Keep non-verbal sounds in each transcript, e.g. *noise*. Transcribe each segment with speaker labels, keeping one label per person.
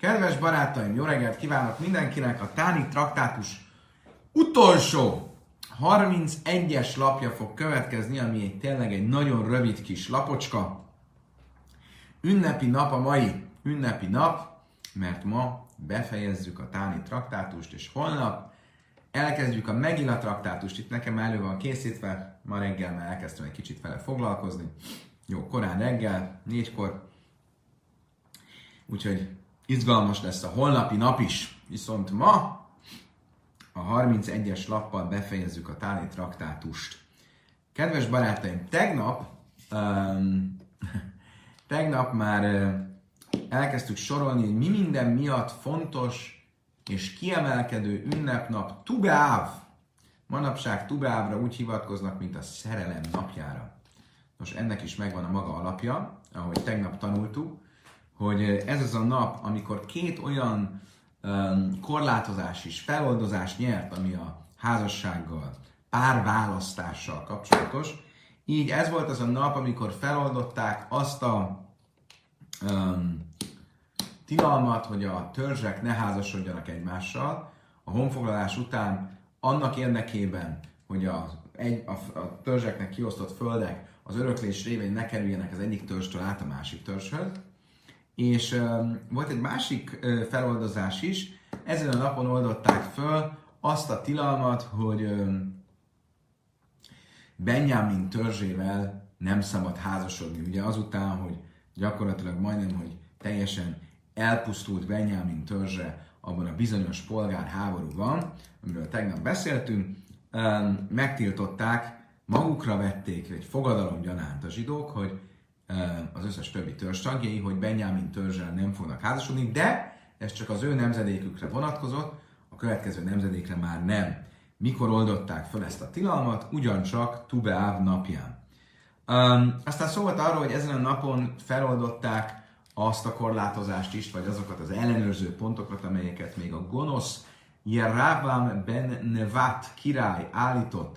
Speaker 1: Kedves barátaim, jó reggelt kívánok mindenkinek! A Táni traktátus utolsó 31-es lapja fog következni, ami egy tényleg egy nagyon rövid kis lapocska. Ünnepi nap a mai ünnepi nap, mert ma befejezzük a Táni traktátust, és holnap elkezdjük a Megilla traktátust. Itt nekem elő van készítve, ma reggel már elkezdtem egy kicsit vele foglalkozni. Jó, korán reggel, négykor. Úgyhogy izgalmas lesz a holnapi nap is. Viszont ma a 31-es lappal befejezzük a táli traktátust. Kedves barátaim, tegnap, um, *laughs* tegnap már uh, elkezdtük sorolni, hogy mi minden miatt fontos és kiemelkedő ünnepnap Tubeáv. Manapság Tubeávra úgy hivatkoznak, mint a szerelem napjára. Nos, ennek is megvan a maga alapja, ahogy tegnap tanultuk, hogy ez az a nap, amikor két olyan um, korlátozás is, feloldozás nyert, ami a házassággal, párválasztással kapcsolatos. Így ez volt az a nap, amikor feloldották azt a um, tilalmat, hogy a törzsek ne házasodjanak egymással a honfoglalás után annak érdekében, hogy a, egy, a, a törzseknek kiosztott földek az öröklés révén ne kerüljenek az egyik törzstől át a másik törzshöz. És um, volt egy másik uh, feloldozás is, ezen a napon oldották föl azt a tilalmat, hogy um, Benjamin törzsével nem szabad házasodni. Ugye azután, hogy gyakorlatilag majdnem, hogy teljesen elpusztult Benjamin törzse abban a bizonyos polgárháborúban, amiről tegnap beszéltünk, megtiltották, magukra vették egy fogadalom gyanánt a zsidók, hogy az összes többi törzs tagjai, hogy Benjamin törzsel nem fognak házasodni, de ez csak az ő nemzedékükre vonatkozott, a következő nemzedékre már nem. Mikor oldották fel ezt a tilalmat? Ugyancsak Tubeáv napján. Um, aztán szó volt arról, hogy ezen a napon feloldották azt a korlátozást is, vagy azokat az ellenőrző pontokat, amelyeket még a gonosz Jeravam ben Nevat király állított,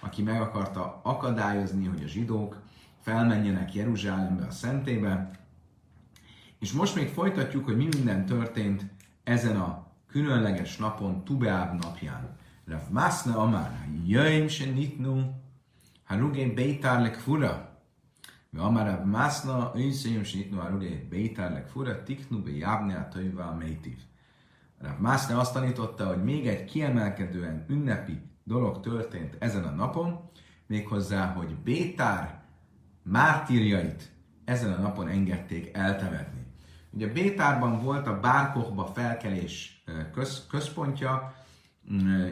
Speaker 1: aki meg akarta akadályozni, hogy a zsidók felmenjenek Jeruzsálembe, a szentébe. És most még folytatjuk, hogy mi minden történt ezen a különleges napon, Tubeáb napján. Rav Masna Amar, Jöjjön se nitnu, Harugé Beitár lekfura. Ve Amar Rav Masna, Jöjjön se nitnu, Harugé Beitár lekfura, Tiknu be Jábne a Tajvá Meitiv. Rav Masna azt tanította, hogy még egy kiemelkedően ünnepi dolog történt ezen a napon, méghozzá, hogy Bétár mártírjait ezen a napon engedték eltemetni. Ugye Bétárban volt a Bárkochba felkelés köz, központja,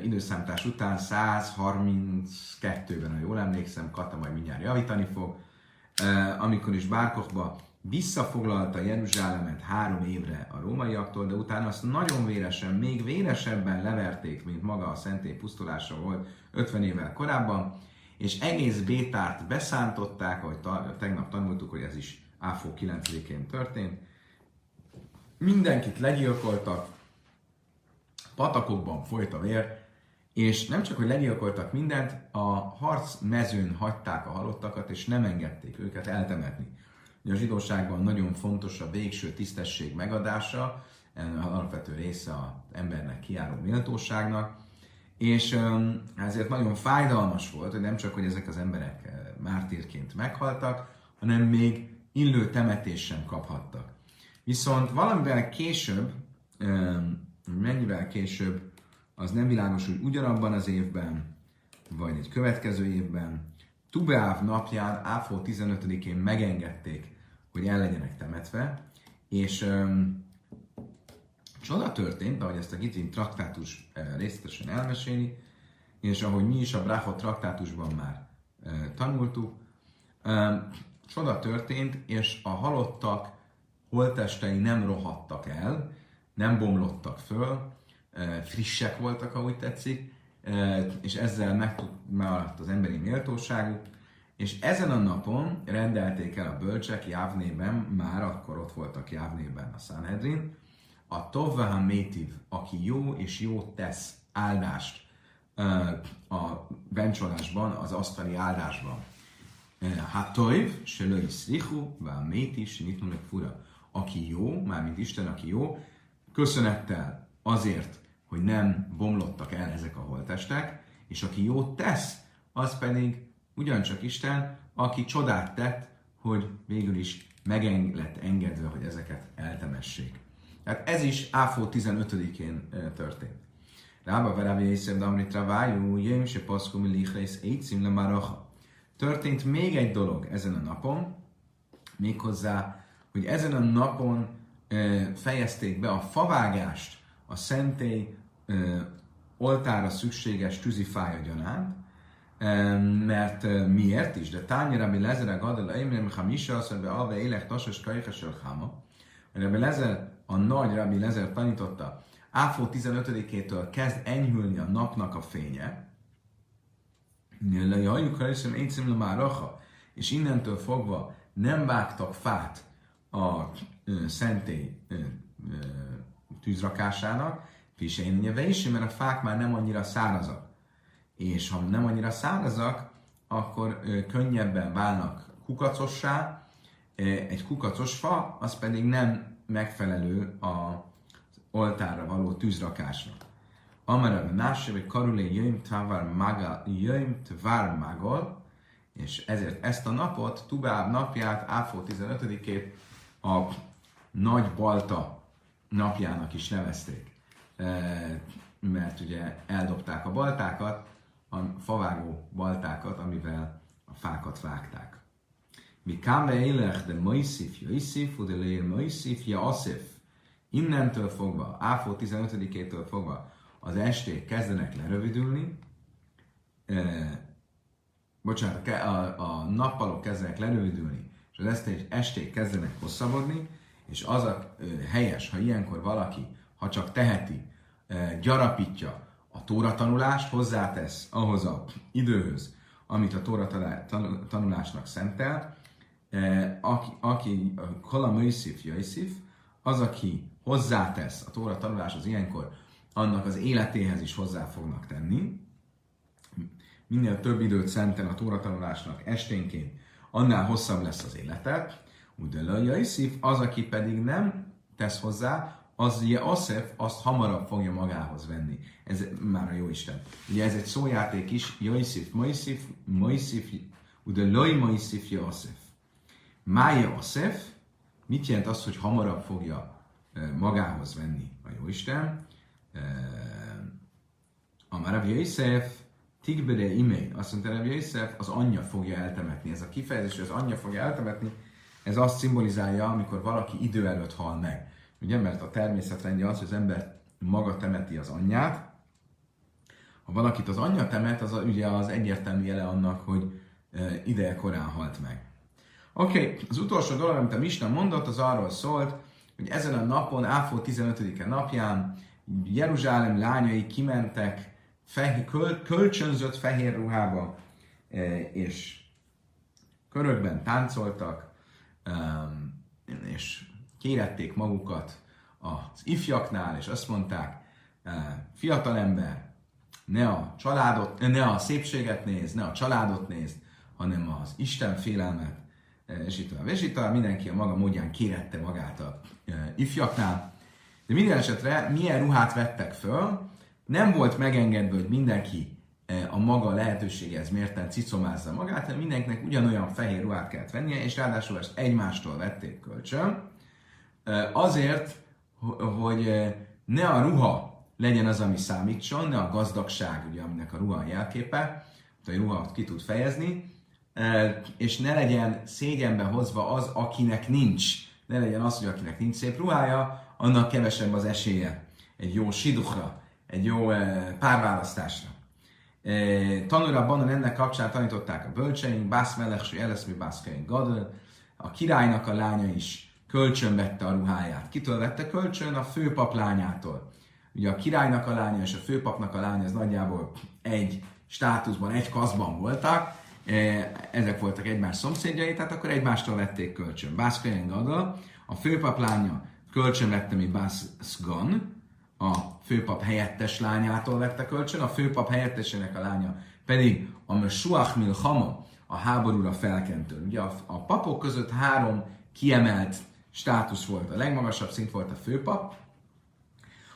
Speaker 1: időszámítás után 132-ben, ha jól emlékszem, Kata majd mindjárt javítani fog, amikor is Bárkochba visszafoglalta Jeruzsálemet három évre a rómaiaktól, de utána azt nagyon véresen, még véresebben leverték, mint maga a szentély pusztulása volt 50 évvel korábban, és egész Bétárt beszántották, ahogy ta, tegnap tanultuk, hogy ez is Áfó 9-én történt. Mindenkit legyilkoltak, patakokban folyt a vér, és nem csak, hogy legyilkoltak mindent, a harc mezőn hagyták a halottakat, és nem engedték őket eltemetni. Ugye a zsidóságban nagyon fontos a végső tisztesség megadása, alapvető része az embernek kiáró méltóságnak, és ezért nagyon fájdalmas volt, hogy nem csak, hogy ezek az emberek mártírként meghaltak, hanem még illő temetés sem kaphattak. Viszont valamivel később, mennyivel később, az nem világos, hogy ugyanabban az évben, vagy egy következő évben, Tubeáv napján, Áfó 15-én megengedték, hogy el legyenek temetve, és csoda történt, ahogy ezt a Gitrin traktátus uh, részletesen elmeséli, és ahogy mi is a Brachot traktátusban már uh, tanultuk, um, csoda történt, és a halottak holtestei nem rohadtak el, nem bomlottak föl, frissek voltak, ahogy tetszik, és ezzel megmaradt az emberi méltóságuk, és ezen a napon rendelték el a bölcsek Jávnében, már akkor ott voltak Jávnében a Sanhedrin, a Tovvaha Métiv, aki jó és jó tesz áldást a bencsolásban, az asztali áldásban. Hatoiv, se löj szrichu, vá méti, se fura. Aki jó, mármint Isten, aki jó, köszönettel azért, hogy nem bomlottak el ezek a holtestek, és aki jót tesz, az pedig ugyancsak Isten, aki csodát tett, hogy végül is megeng lett engedve, hogy ezeket eltemessék. Tehát ez is Áfó 15-én történt. Rába verábja észre, de amit travájú, jöjjön se paszkomi lichrész, éjcim le Történt még egy dolog ezen a napon, méghozzá, hogy ezen a napon fejezték be a favágást a szentély oltára szükséges tűzifája gyanánt, mert miért is? De tányira mi lezere gadol, émrem hamisha, mondja, alve élek tasas kajhesel hama. Rabbi Lezer, a nagy Rabbi Lezer tanította, Áfó 15-től kezd enyhülni a napnak a fénye, és innentől fogva nem vágtak fát a szentély tűzrakásának, Fiseinye is, mert a fák már nem annyira szárazak. És ha nem annyira szárazak, akkor ö, könnyebben válnak kukacossá. Egy kukacos fa, az pedig nem megfelelő a oltárra való tűzrakásra. Amara másra, hogy karulé jöjjm tvar maga, jöjjm tvar magol, és ezért ezt a napot, Tubáb napját, Áfó 15-ét a Nagy Balta napjának is nevezték. Mert ugye eldobták a baltákat, a favágó baltákat, amivel a fákat vágták. Mi káme élech de Moisif Joisif, de lér Moisif Jasif. Innentől fogva, Áfó 15-től fogva az esték kezdenek lerövidülni, bocsánat, a, a nappalok kezdenek lerövidülni, és az esték, esték kezdenek hosszabbodni, és az a helyes, ha ilyenkor valaki, ha csak teheti, gyarapítja a tóra tanulást, hozzátesz ahhoz a időhöz, amit a tóra tanulásnak szentel, aki, aki Kola Möjszif Jöjszif, az, aki hozzátesz a tóra tanuláshoz ilyenkor, annak az életéhez is hozzá fognak tenni, minél több időt szentel a tóra tanulásnak esténként, annál hosszabb lesz az életet. Udela Iszif, az, aki pedig nem tesz hozzá, az ugye Asef azt hamarabb fogja magához venni. Ez már a jó Isten. Ugye ez egy szójáték is, Jaisif, Moisif, Moisif, Ude Loi Moisif, Mája Asef, mit jelent az, hogy hamarabb fogja magához venni a jó Isten? A Rav Yosef, Tigbere imé, azt mondta Rabbi Yosef, az anyja fogja eltemetni. Ez a kifejezés, hogy az anyja fogja eltemetni, ez azt szimbolizálja, amikor valaki idő előtt hal meg. Ugye, mert a természetrendje az, hogy az ember maga temeti az anyját. Ha valakit az anyja temet, az a, ugye az egyértelmű jele annak, hogy ideje korán halt meg. Oké, okay, az utolsó dolog, amit a Misna mondott, az arról szólt, hogy ezen a napon, Áfó 15-e napján Jeruzsálem lányai kimentek fehér, köl, kölcsönzött fehér ruhába, e, és körökben táncoltak, és kérették magukat az ifjaknál, és azt mondták, fiatalember, ne a családot, ne a szépséget néz, ne a családot néz, hanem az Isten félelmet, és itt tovább, és itt tovább mindenki a maga módján kérette magát a ifjaknál. De minden esetre milyen ruhát vettek föl, nem volt megengedve, hogy mindenki a maga lehetőséghez mérten cicomázza magát, hanem mindenkinek ugyanolyan fehér ruhát kellett vennie, és ráadásul ezt egymástól vették kölcsön. Azért, hogy ne a ruha legyen az, ami számítson, ne a gazdagság, ugye, aminek a ruha a jelképe, a ruha ki tud fejezni, és ne legyen szégyenbe hozva az, akinek nincs. Ne legyen az, hogy akinek nincs szép ruhája, annak kevesebb az esélye egy jó sidukra, egy jó párválasztásra. Tanulabban ennek kapcsán tanították a bölcseink, Bász Melech, Eleszmi Bászkeink Gadol, a királynak a lánya is kölcsön vette a ruháját. Kitől vette kölcsön? A főpap lányától. Ugye a királynak a lánya és a főpapnak a lánya, ez nagyjából egy státuszban, egy kaszban voltak, ezek voltak egymás szomszédjai, tehát akkor egymástól vették kölcsön. Bászkeink Gadol, a főpap lánya kölcsön vette mi Bászgan, a főpap helyettes lányától vette kölcsön, a főpap helyettesének a lánya pedig a Mesuach Milchama, a háborúra felkentő. Ugye a, a papok között három kiemelt státusz volt. A legmagasabb szint volt a főpap,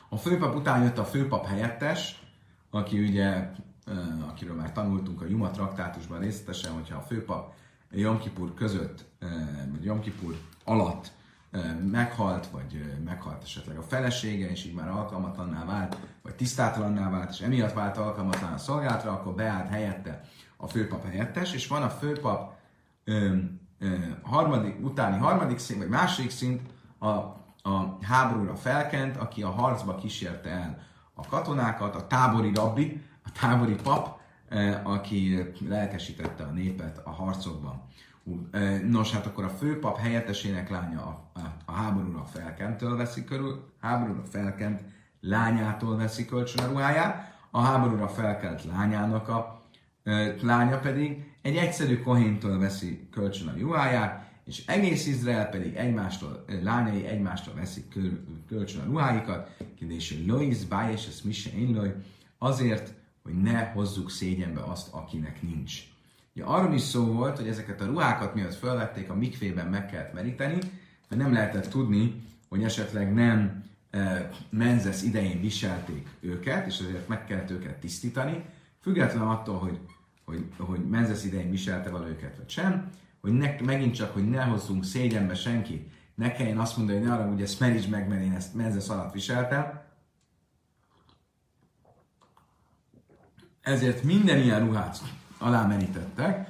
Speaker 1: A főpap után jött a főpap helyettes, aki ugye, akiről már tanultunk a Juma traktátusban részletesen, hogyha a főpap Jom Kipur között, vagy Jom Kipur alatt meghalt, vagy meghalt esetleg a felesége, és így már alkalmatlanná vált, vagy tisztátlanná vált, és emiatt vált alkalmatlan a szolgálatra, akkor beállt helyette a főpap helyettes, és van a főpap ö, ö, harmadik, utáni harmadik szint, vagy második szint, a, a háborúra felkent, aki a harcba kísérte el a katonákat, a tábori rabbi, a tábori pap, aki lelkesítette a népet a harcokban. Nos, hát akkor a főpap helyettesének lánya a, a, a háborúra felkentől veszi körül, háborúra felkent lányától veszi kölcsön a ruháját, a háborúra felkent lányának a e, lánya pedig egy egyszerű kohéntől veszi kölcsön a ruháját, és egész Izrael pedig egymástól, lányai egymástól veszik köl, kölcsön a ruháikat, kérdés, Lois, és ez Mise, azért, hogy ne hozzuk szégyenbe azt, akinek nincs. Ugye arról is szó volt, hogy ezeket a ruhákat miatt felvették, a mikvében meg kellett meríteni, mert nem lehetett tudni, hogy esetleg nem e, menzesz idején viselték őket, és ezért meg kellett őket tisztítani, függetlenül attól, hogy, hogy, hogy menzesz idején viselte vala őket, vagy sem, hogy ne, megint csak, hogy ne hozzunk szégyenbe senkit, ne kelljen azt mondani, hogy ne arra, hogy ezt merítsd meg, mert én ezt menzesz alatt viseltem, ezért minden ilyen ruhát alámerítettek,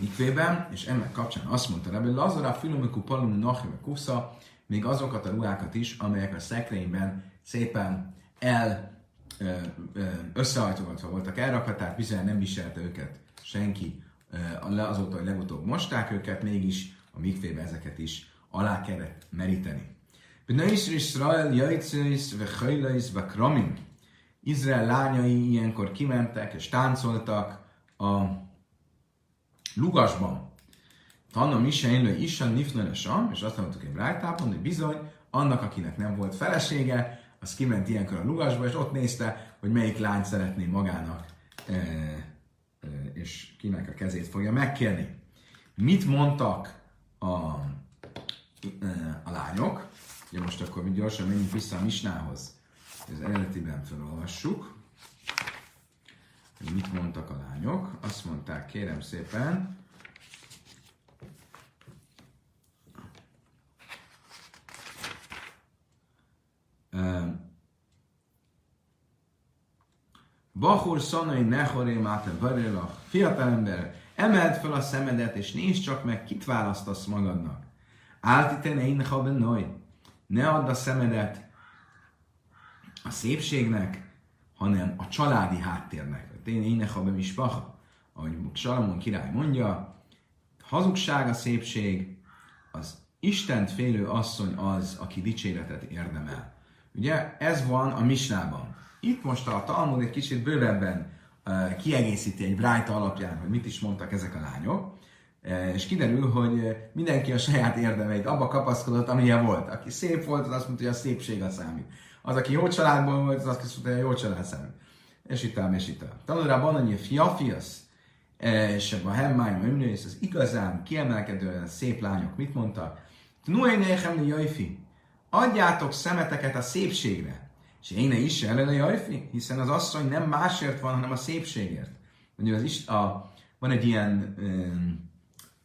Speaker 1: mikvében, és ennek kapcsán azt mondta Rebbe, Lazara filomiku palum nachim kusza, még azokat a ruhákat is, amelyek a szekrényben szépen el összehajtogatva voltak elrakva, tehát bizony nem viselte őket senki azóta, hogy legutóbb mosták őket, mégis a mikvébe ezeket is alá kellett meríteni. Bnei Israel jajcőis, ve kramim. Izrael lányai ilyenkor kimentek és táncoltak a lugasban. Tanna Mise Élő Isen Nifnele Sam, és azt mondtuk egy brájtában, hogy bizony, annak, akinek nem volt felesége, az kiment ilyenkor a lugasba, és ott nézte, hogy melyik lány szeretné magának, e, e, és kinek a kezét fogja megkérni. Mit mondtak a, e, a lányok? Ugye most akkor mi gyorsan menjünk vissza a Misnához az eredetiben felolvassuk, hogy mit mondtak a lányok. Azt mondták, kérem szépen, Bachur szanai nehoré máte barélach. Fiatalember, emeld fel a szemedet, és nézd csak meg, kit választasz magadnak. Áltitene én ha Ne add a szemedet a szépségnek, hanem a családi háttérnek. Én ének ha is paha, ahogy Salamon király mondja, hazugság a szépség, az Istent félő asszony az, aki dicséretet érdemel. Ugye ez van a Misnában. Itt most a Talmud egy kicsit bővebben uh, kiegészíti egy brájta alapján, hogy mit is mondtak ezek a lányok, és kiderül, hogy mindenki a saját érdemeit abba kapaszkodott, amilyen volt. Aki szép volt, az azt mondta, hogy a szépség a számít. Az, aki jó családból volt, az azt mondta, hogy jó család szemű. És itt ám, és itt ám. Tanulra van annyi fiafiasz, és a hemmáim ömnősz, az igazán kiemelkedően szép lányok mit mondtak? Nuénéhem jajfi, adjátok szemeteket a szépségre. És én is ellene jajfi, hiszen az asszony nem másért van, hanem a szépségért. Ugye az is, a, van egy ilyen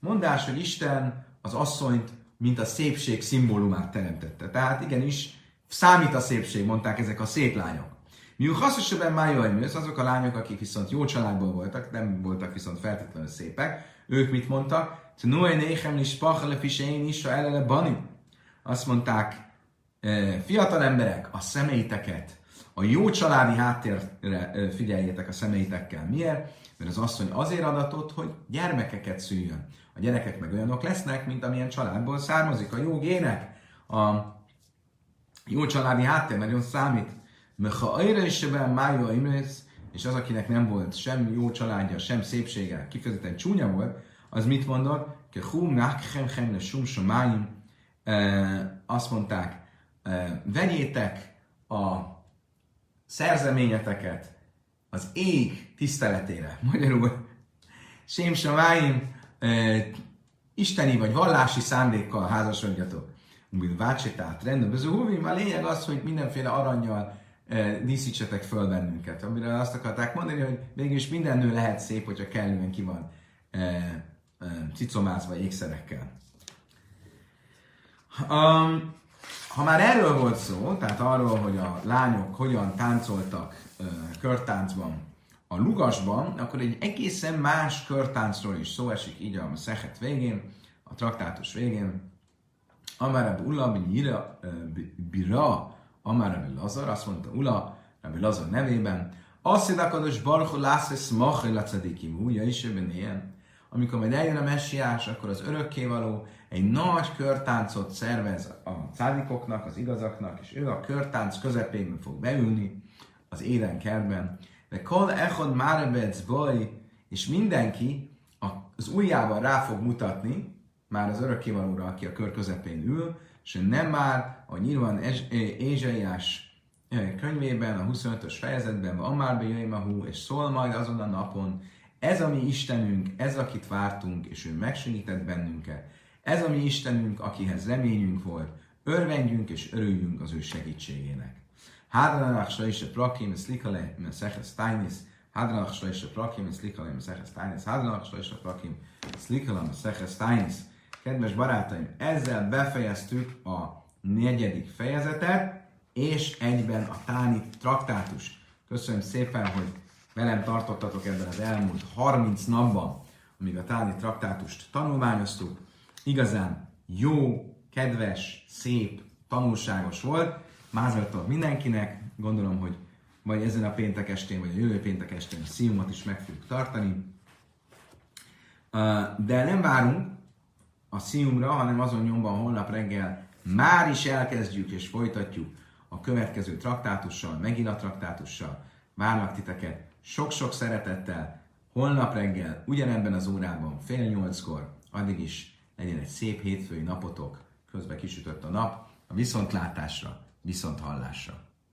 Speaker 1: mondás, hogy Isten az asszonyt, mint a szépség szimbólumát teremtette. Tehát igenis, Számít a szépség, mondták ezek a szép lányok. Miu haszosabban májajmősz, azok a lányok, akik viszont jó családból voltak, nem voltak viszont feltétlenül szépek, ők mit mondtak? Tnuej néhem is pachale fisein is, elele bani. Azt mondták, e, fiatal emberek, a személyteket, a jó családi háttérre figyeljétek a személyitekkel. Miért? Mert az asszony azért adatott, hogy gyermekeket szüljön. A gyerekek meg olyanok lesznek, mint amilyen családból származik a jó gének. A jó családi háttér nagyon számít. Mert ha ajra is májó imrész, és az, akinek nem volt sem jó családja, sem szépsége, kifejezetten csúnya volt, az mit mondott? Ke hum nachem le sum Azt mondták, vegyétek a szerzeményeteket az ég tiszteletére. Magyarul, Sém Samáim, isteni vagy vallási szándékkal házasodjatok. Vácsétát rendben, a lényeg az, hogy mindenféle aranyjal e, díszítsetek föl bennünket. Amire azt akarták mondani, hogy mégis minden nő lehet szép, hogyha kellően ki van e, e, cicomázva ékszerekkel. Um, ha már erről volt szó, tehát arról, hogy a lányok hogyan táncoltak uh, körtáncban a lugasban, akkor egy egészen más körtáncról is szó esik így a szehet végén, a traktátus végén. Amár Ula, Bira, Bira, Amár Lazar, azt mondta Ula, Rabbi Lazar nevében, azt hidakodos Barchu Lászesz Machel a Cadikim, újja is ilyen. Amikor majd eljön a messiás, akkor az örökkévaló egy nagy körtáncot szervez a cádikoknak, az igazaknak, és ő a körtánc közepén fog beülni az élen kertben. De kol echod márebec baj, és mindenki az ujjával rá fog mutatni, már az örökkévalóra, aki a kör közepén ül, és nem már, a nyilván Ézsaiás könyvében, a 25-ös fejezetben, már bejöjjmahú, és szól majd azon a napon, ez a mi Istenünk, ez akit vártunk, és ő megsegített bennünket. Ez a mi Istenünk, akihez reményünk volt, örvendjünk és örüljünk az ő segítségének. Hádranach Slaise Prakim, Slikale, Meseches Tainis, Hádranach Slaise Prakim, Slikale, Meseches Tainis, Hádranach Slaise Prakim, Slikale, Meseches Tainis. Kedves barátaim, ezzel befejeztük a negyedik fejezetet, és egyben a Táni traktátus. Köszönöm szépen, hogy velem tartottatok ebben az elmúlt 30 napban, amíg a Táni traktátust tanulmányoztuk. Igazán jó, kedves, szép, tanulságos volt. Mázoltam mindenkinek, gondolom, hogy vagy ezen a péntek estén, vagy a jövő péntek estén a szíjumot is meg fogjuk tartani. De nem várunk a szíjumra, hanem azon nyomban holnap reggel már is elkezdjük és folytatjuk a következő traktátussal, megint a traktátussal. Várlak titeket sok-sok szeretettel, holnap reggel, ugyanebben az órában, fél nyolckor, addig is legyen egy szép hétfői napotok, közben kisütött a nap, a viszontlátásra, viszont hallásra.